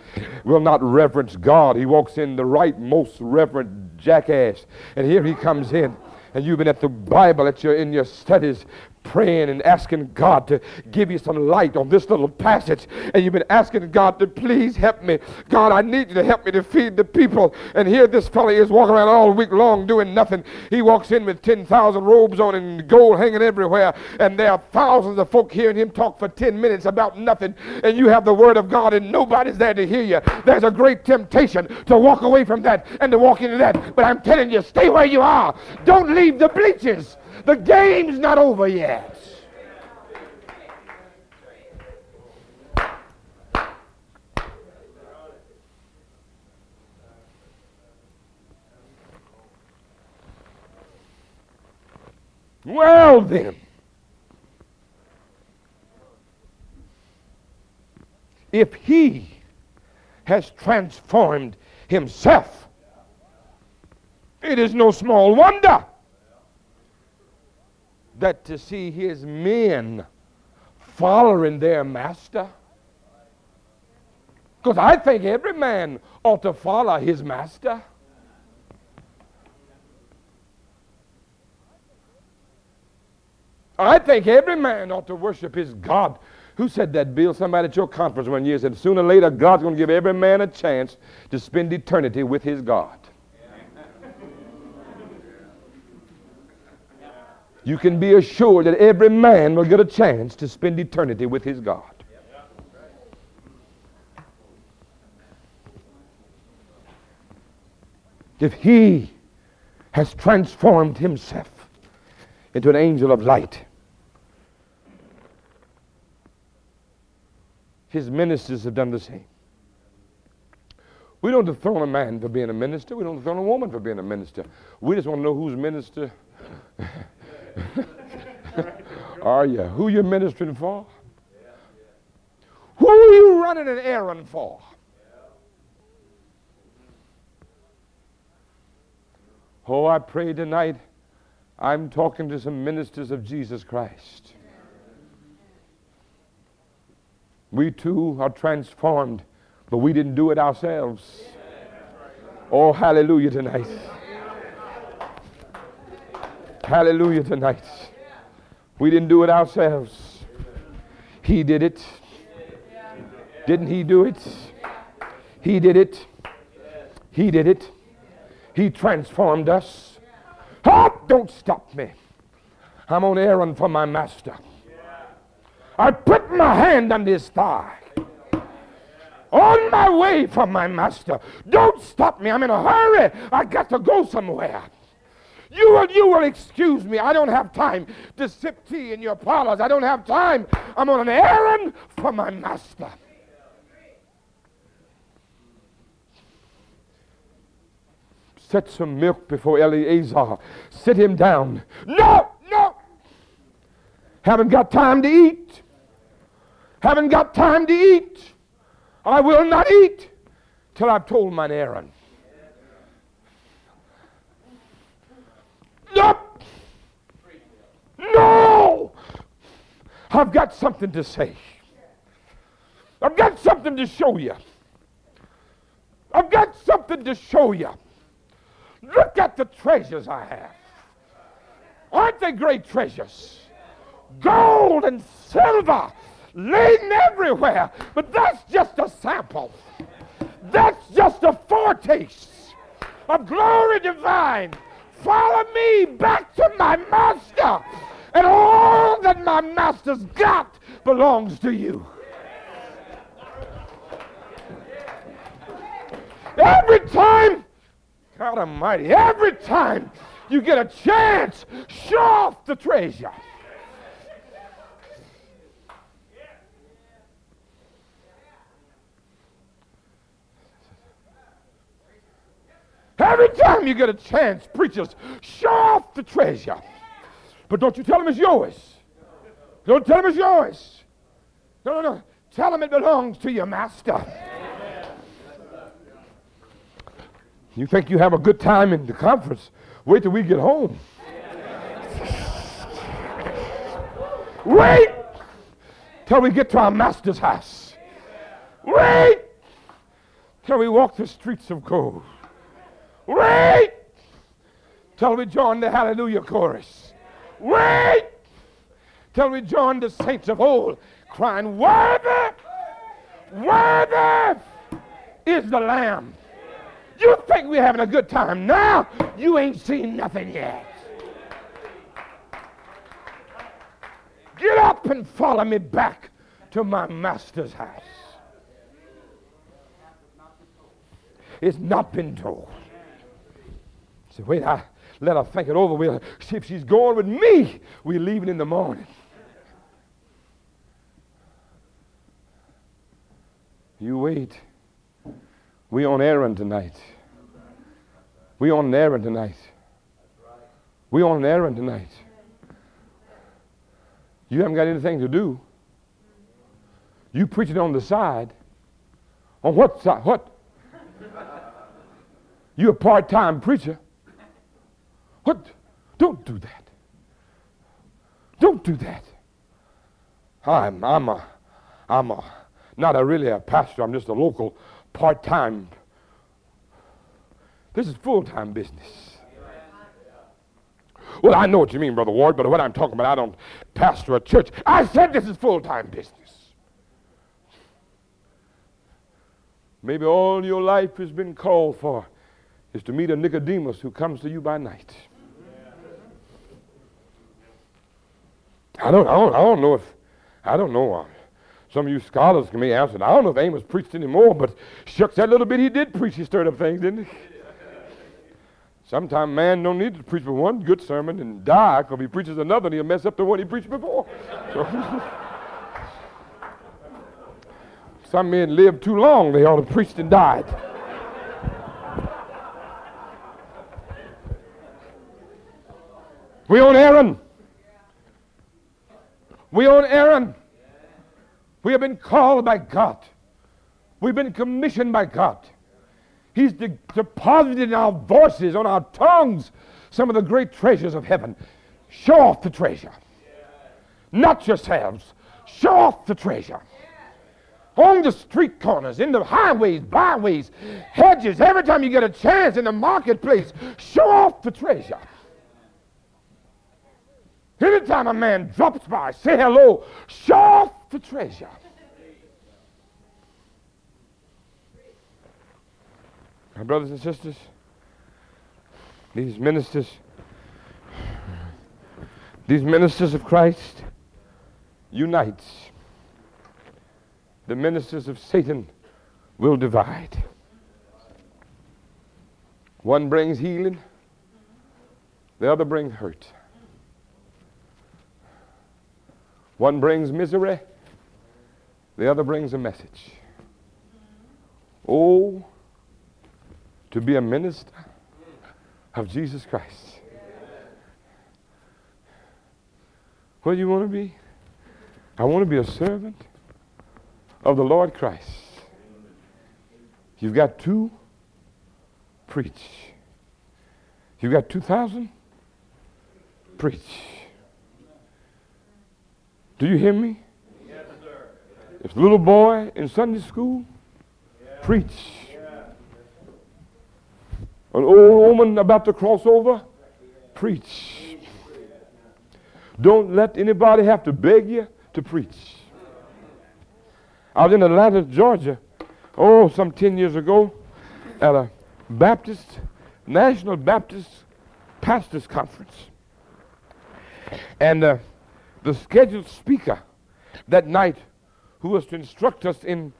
will not reverence God. He walks in the right, most reverent jackass, and here he comes in. And you've been at the Bible at your in your studies praying and asking God to give you some light on this little passage. And you've been asking God to please help me. God, I need you to help me to feed the people. And here this fellow is walking around all week long doing nothing. He walks in with 10,000 robes on and gold hanging everywhere. And there are thousands of folk hearing him talk for 10 minutes about nothing. And you have the word of God and nobody's there to hear you. There's a great temptation to walk away from that and to walk into that. But I'm telling you, stay where you are. Don't leave the bleachers. The game's not over yet. Well, then, if he has transformed himself, it is no small wonder that to see his men following their master. Because I think every man ought to follow his master. I think every man ought to worship his God. Who said that, Bill? Somebody at your conference one year said, sooner or later, God's going to give every man a chance to spend eternity with his God. You can be assured that every man will get a chance to spend eternity with his God. If he has transformed himself, into an angel of light. His ministers have done the same. We don't dethrone a man for being a minister. We don't dethrone a woman for being a minister. We just want to know who's minister. [laughs] [laughs] Are you? Who you ministering for? Who are you running an errand for? Oh, I pray tonight I'm talking to some ministers of Jesus Christ. We too are transformed, but we didn't do it ourselves. Oh, hallelujah tonight. Hallelujah tonight. We didn't do it ourselves. He did it. Didn't he do it? He did it. He did it. He transformed us. Oh, don't stop me. I'm on errand for my master. I put my hand on his thigh. On my way for my master. Don't stop me. I'm in a hurry. I got to go somewhere. You will, you will excuse me. I don't have time to sip tea in your parlors. I don't have time. I'm on an errand for my master. Set some milk before Eleazar. Sit him down. No, no. Haven't got time to eat. Haven't got time to eat. I will not eat till I've told mine errand. No. I've got something to say. I've got something to show you. I've got something to show you. Look at the treasures I have. Aren't they great treasures? Gold and silver laden everywhere. But that's just a sample. That's just a foretaste of glory divine. Follow me back to my master. And all that my master's got belongs to you. Every time God Almighty, every time you get a chance, show off the treasure. Every time you get a chance, preachers, show off the treasure. But don't you tell them it's yours. Don't tell them it's yours. No, no, no. Tell them it belongs to your master. You think you have a good time in the conference? Wait till we get home. Wait till we get to our master's house. Wait till we walk the streets of gold. Wait till we join the hallelujah chorus. Wait till we join the saints of old crying, Worthy, worthy is the Lamb. You think we're having a good time now? You ain't seen nothing yet. Get up and follow me back to my master's house. It's not been told. So wait, I let her think it over. We'll see if she's going with me. We're leaving in the morning. You wait. We on errand tonight. We on an errand tonight. We on an errand tonight. You haven't got anything to do. You preaching on the side. On what side? What? You're a part-time preacher. What? Don't do that. Don't do that. I'm I'm a I'm a not a really a pastor. I'm just a local part time. This is full time business. Well, I know what you mean, Brother Ward, but what I'm talking about, I don't pastor a church. I said this is full time business. Maybe all your life has been called for is to meet a Nicodemus who comes to you by night. I don't, I don't, I don't know if, I don't know. Uh, some of you scholars can be answered. I don't know if Amos preached anymore, but shucks, that little bit he did preach, he stirred up things, didn't he? Sometimes man don't need to preach for one good sermon and die because he preaches another and he'll mess up the one he preached before. So, [laughs] some men live too long, they ought to have preached and died. We on errand. We own errand. We have been called by God. We've been commissioned by God. He's de- deposited in our voices, on our tongues, some of the great treasures of heaven. Show off the treasure. Not yourselves. Show off the treasure. On the street corners, in the highways, byways, hedges, every time you get a chance in the marketplace, show off the treasure. Anytime a man drops by, say hello, show the treasure. My brothers and sisters, these ministers, these ministers of Christ unites. The ministers of Satan will divide. One brings healing, the other brings hurt. One brings misery, the other brings a message. Oh, to be a minister of Jesus Christ. What do you want to be? I want to be a servant of the Lord Christ. You've got two, preach. You've got 2,000, preach. Do you hear me? Yes, sir. If little boy in Sunday school, yeah. preach. Yeah. An old woman about to cross over, preach. Don't let anybody have to beg you to preach. I was in Atlanta, Georgia, oh, some 10 years ago, at a Baptist, National Baptist Pastors Conference. And uh, the scheduled speaker that night, who was to instruct us in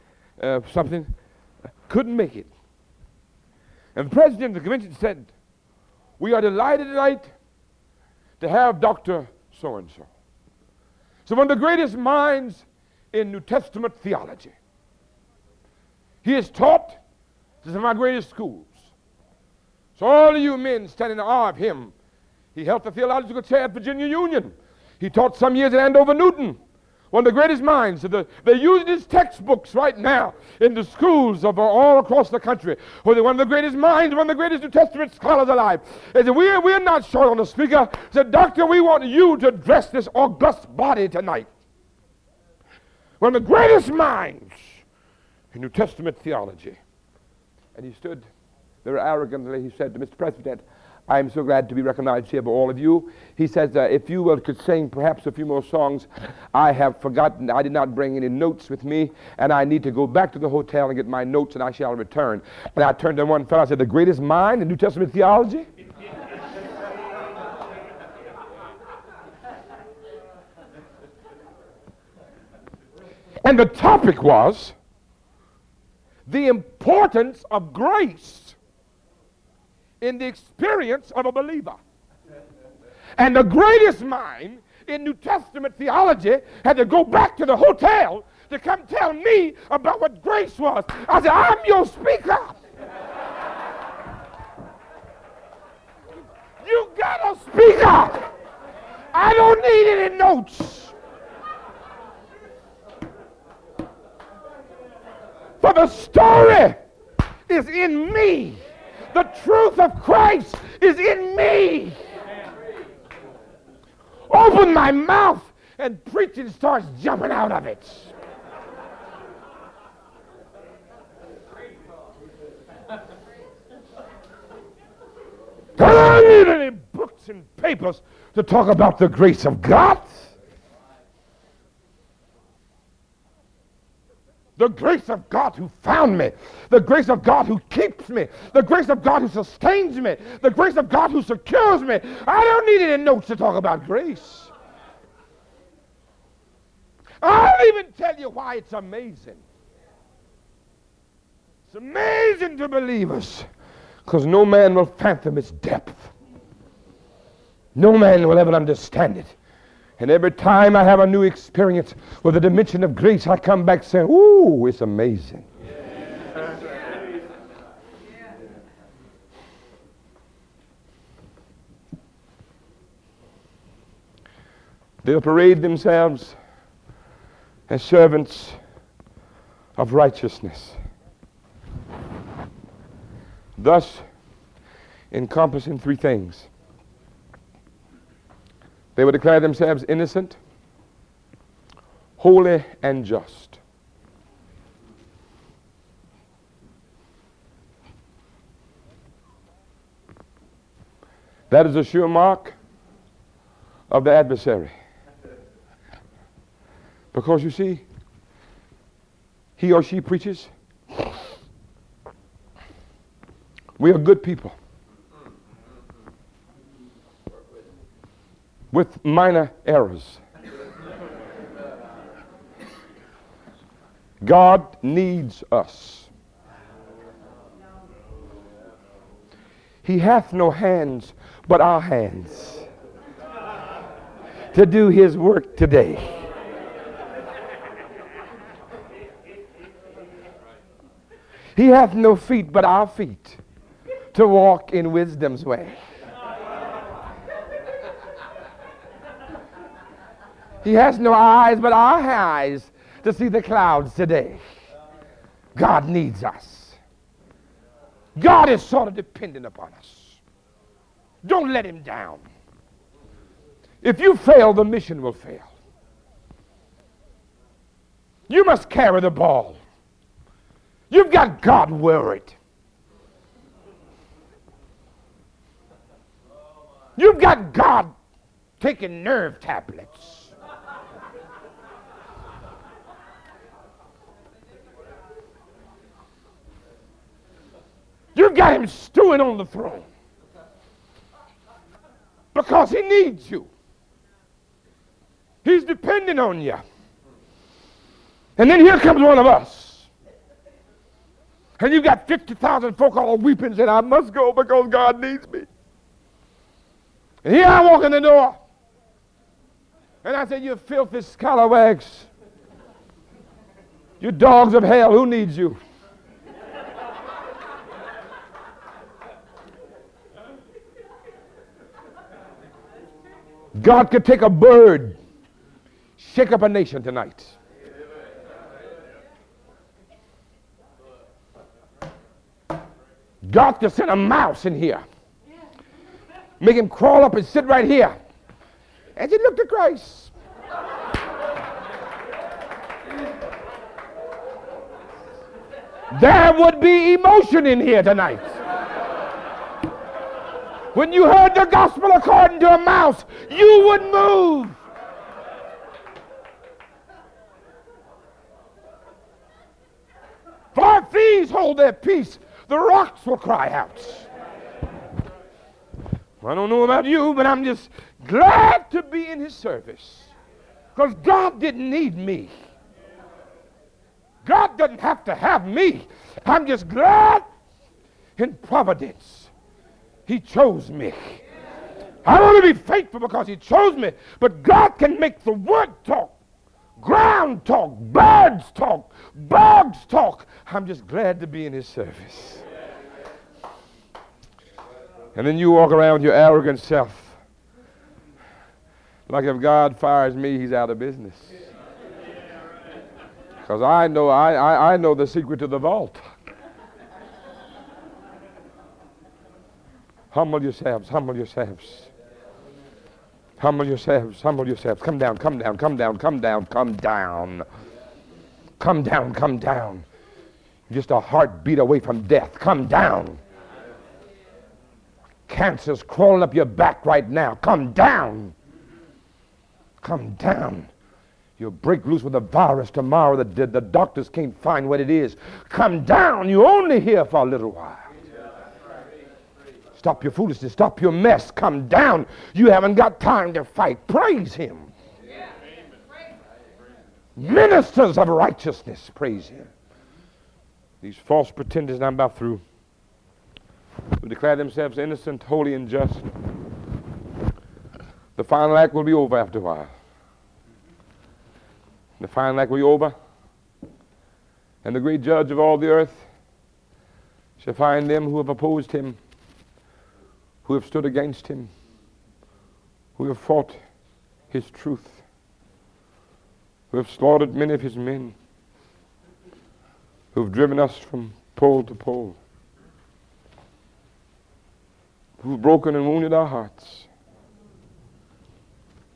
uh, something, couldn't make it. And the president of the convention said, We are delighted tonight to have Dr. So and so. So, one of the greatest minds in New Testament theology. He has taught to some of our greatest schools. So, all of you men standing in awe of him, he held the theological chair at Virginia Union. He taught some years at Andover Newton, one of the greatest minds. The, they're using his textbooks right now in the schools of all across the country. One of the greatest minds, one of the greatest New Testament scholars alive. They said, we're, we're not short on the speaker. He said, Doctor, we want you to address this august body tonight. One of the greatest minds in New Testament theology. And he stood there arrogantly. He said to Mr. President, I am so glad to be recognized here by all of you. He says, uh, if you will, could sing perhaps a few more songs. I have forgotten, I did not bring any notes with me, and I need to go back to the hotel and get my notes, and I shall return. And I turned to one fellow, I said, the greatest mind in New Testament theology? [laughs] and the topic was the importance of grace in the experience of a believer. And the greatest mind in New Testament theology had to go back to the hotel to come tell me about what grace was. I said, I'm your speaker. you got a speaker. I don't need any notes. For the story is in me. The truth of Christ is in me. Open my mouth and preaching starts jumping out of it. I Do I need any books and papers to talk about the grace of God? The grace of God who found me. The grace of God who keeps me. The grace of God who sustains me. The grace of God who secures me. I don't need any notes to talk about grace. I'll even tell you why it's amazing. It's amazing to believers Because no man will fathom its depth. No man will ever understand it. And every time I have a new experience with a dimension of grace, I come back saying, Ooh, it's amazing. They'll parade themselves as servants of righteousness, thus encompassing three things. They would declare themselves innocent, holy, and just. That is a sure mark of the adversary. Because you see, he or she preaches, we are good people. With minor errors. God needs us. He hath no hands but our hands to do his work today. He hath no feet but our feet to walk in wisdom's way. He has no eyes but our eyes to see the clouds today. God needs us. God is sort of dependent upon us. Don't let him down. If you fail, the mission will fail. You must carry the ball. You've got God worried. You've got God taking nerve tablets. You've got him stewing on the throne because he needs you. He's depending on you. And then here comes one of us. And you've got 50,000 folk all weeping saying, I must go because God needs me. And here I walk in the door. And I said, You filthy scalawags. You dogs of hell, who needs you? God could take a bird, shake up a nation tonight. God to send a mouse in here. Make him crawl up and sit right here. And he looked at Christ. There would be emotion in here tonight. When you heard the gospel according to a mouse, you would move. For thieves hold their peace, the rocks will cry out. I don't know about you, but I'm just glad to be in his service. Because God didn't need me. God doesn't have to have me. I'm just glad in providence. He chose me. I want to be faithful because he chose me. But God can make the word talk, ground talk, birds talk, bugs talk. I'm just glad to be in his service. And then you walk around your arrogant self. Like if God fires me, he's out of business. Because I know I, I, I know the secret to the vault. Humble yourselves, humble yourselves. Humble yourselves, humble yourselves. Come down, come down, come down, come down, come down. Come down, come down. Just a heartbeat away from death. Come down. Cancer's crawling up your back right now. Come down. Come down. You'll break loose with a virus tomorrow. The, the doctors can't find what it is. Come down. You're only here for a little while. Stop your foolishness. Stop your mess. Come down. You haven't got time to fight. Praise Him. Ministers of righteousness, praise Him. These false pretenders, I'm about through. who declare themselves innocent, holy, and just, the final act will be over after a while. The final act will be over, and the great judge of all the earth shall find them who have opposed him, who have stood against him, who have fought his truth, who have slaughtered many of his men, who have driven us from pole to pole, who have broken and wounded our hearts.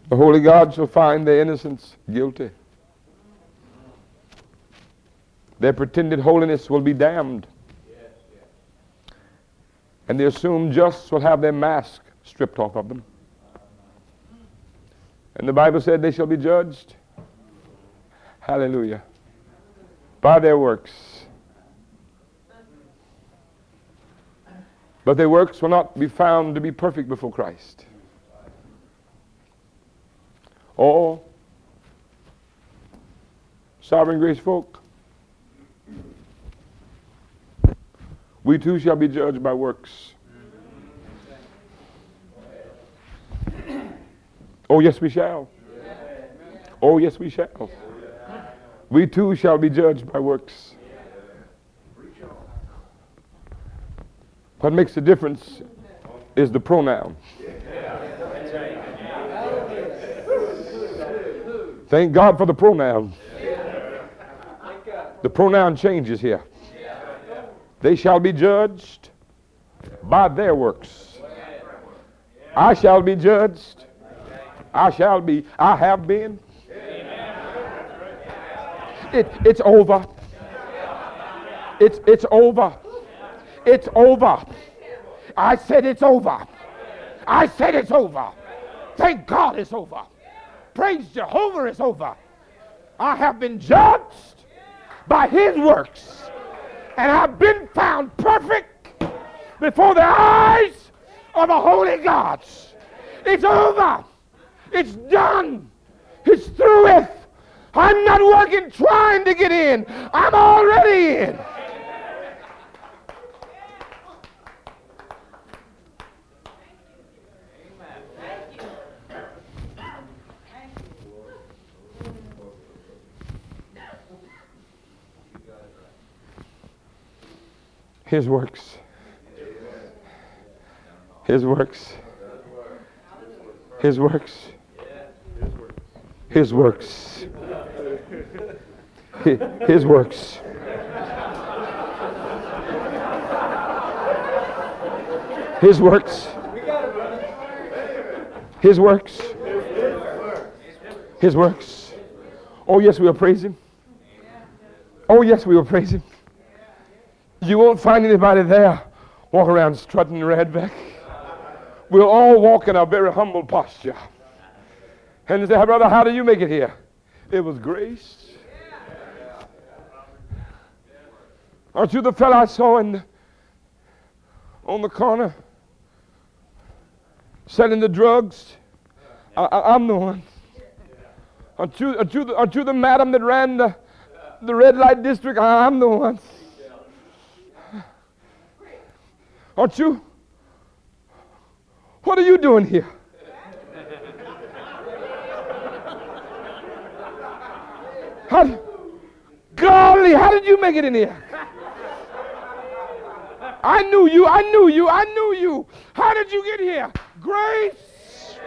The holy God shall find their innocence guilty. Their pretended holiness will be damned. And the assumed just will have their mask stripped off of them. And the Bible said they shall be judged. Hallelujah. By their works. But their works will not be found to be perfect before Christ. Or, sovereign grace folk, we too shall be judged by works. Oh, yes, we shall. Oh, yes, we shall. We too shall be judged by works. What makes the difference is the pronoun. Thank God for the pronoun. The pronoun changes here. They shall be judged by their works. I shall be judged. I shall be. I have been. It, it's over. It's, it's over. It's over. I said it's over. I said it's over. Thank God it's over. Praise Jehovah it's over. I have been judged by his works. And I've been found perfect before the eyes of the holy gods. It's over. It's done. It's through with. I'm not working trying to get in. I'm already in. His works. His works. His works. His works. His works. His works. His works. His works. Oh, yes, we will praise Him. Oh, yes, we will praise Him. You won't find anybody there walk around strutting their head back. We'll all walk in a very humble posture. And they say, brother, how did you make it here? It was grace. Aren't you the fellow I saw in on the corner selling the drugs? I, am the one. Aren't you, aren't, you the, aren't you the madam that ran the, the red light district? I'm the one. Aren't you? What are you doing here? How, golly, how did you make it in here? I knew you, I knew you, I knew you. How did you get here? Grace.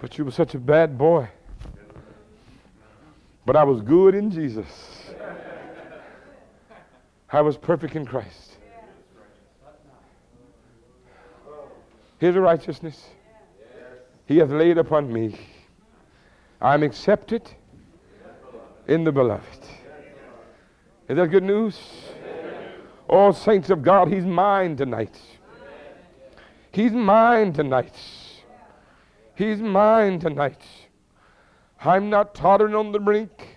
But you were such a bad boy. But I was good in Jesus. I was perfect in Christ. His righteousness He hath laid upon me. I'm accepted in the beloved. Is that good news? All saints of God, He's mine tonight. He's mine tonight. He's mine tonight. I'm not tottering on the brink.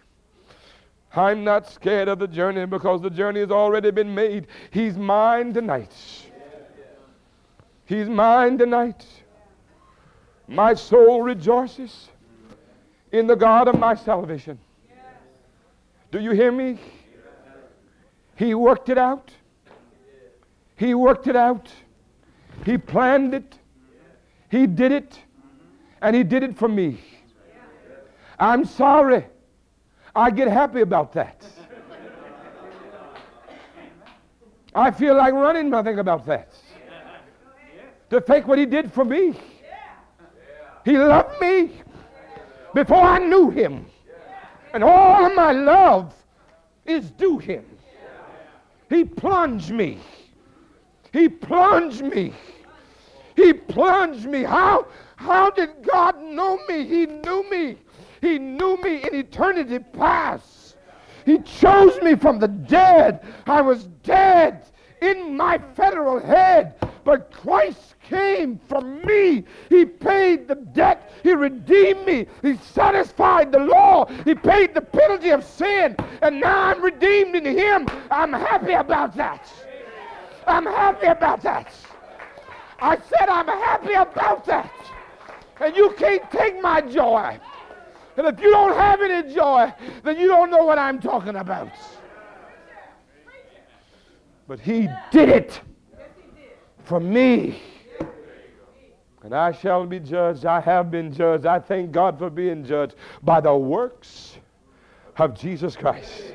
I'm not scared of the journey because the journey has already been made. He's mine tonight. He's mine tonight. My soul rejoices in the God of my salvation. Do you hear me? He worked it out. He worked it out. He planned it. He did it. And He did it for me. I'm sorry. I get happy about that. I feel like running when I think about that. To think what He did for me. He loved me before I knew Him. And all of my love is due Him. He plunged me. He plunged me. He plunged me. How, how did God know me? He knew me. He knew me in eternity past. He chose me from the dead. I was dead in my federal head, but Christ came for me. He paid the debt. He redeemed me. He satisfied the law. He paid the penalty of sin. And now I'm redeemed in Him. I'm happy about that. I'm happy about that. I said I'm happy about that. And you can't take my joy. And if you don't have any joy, then you don't know what I'm talking about. But he did it for me. And I shall be judged. I have been judged. I thank God for being judged by the works of Jesus Christ.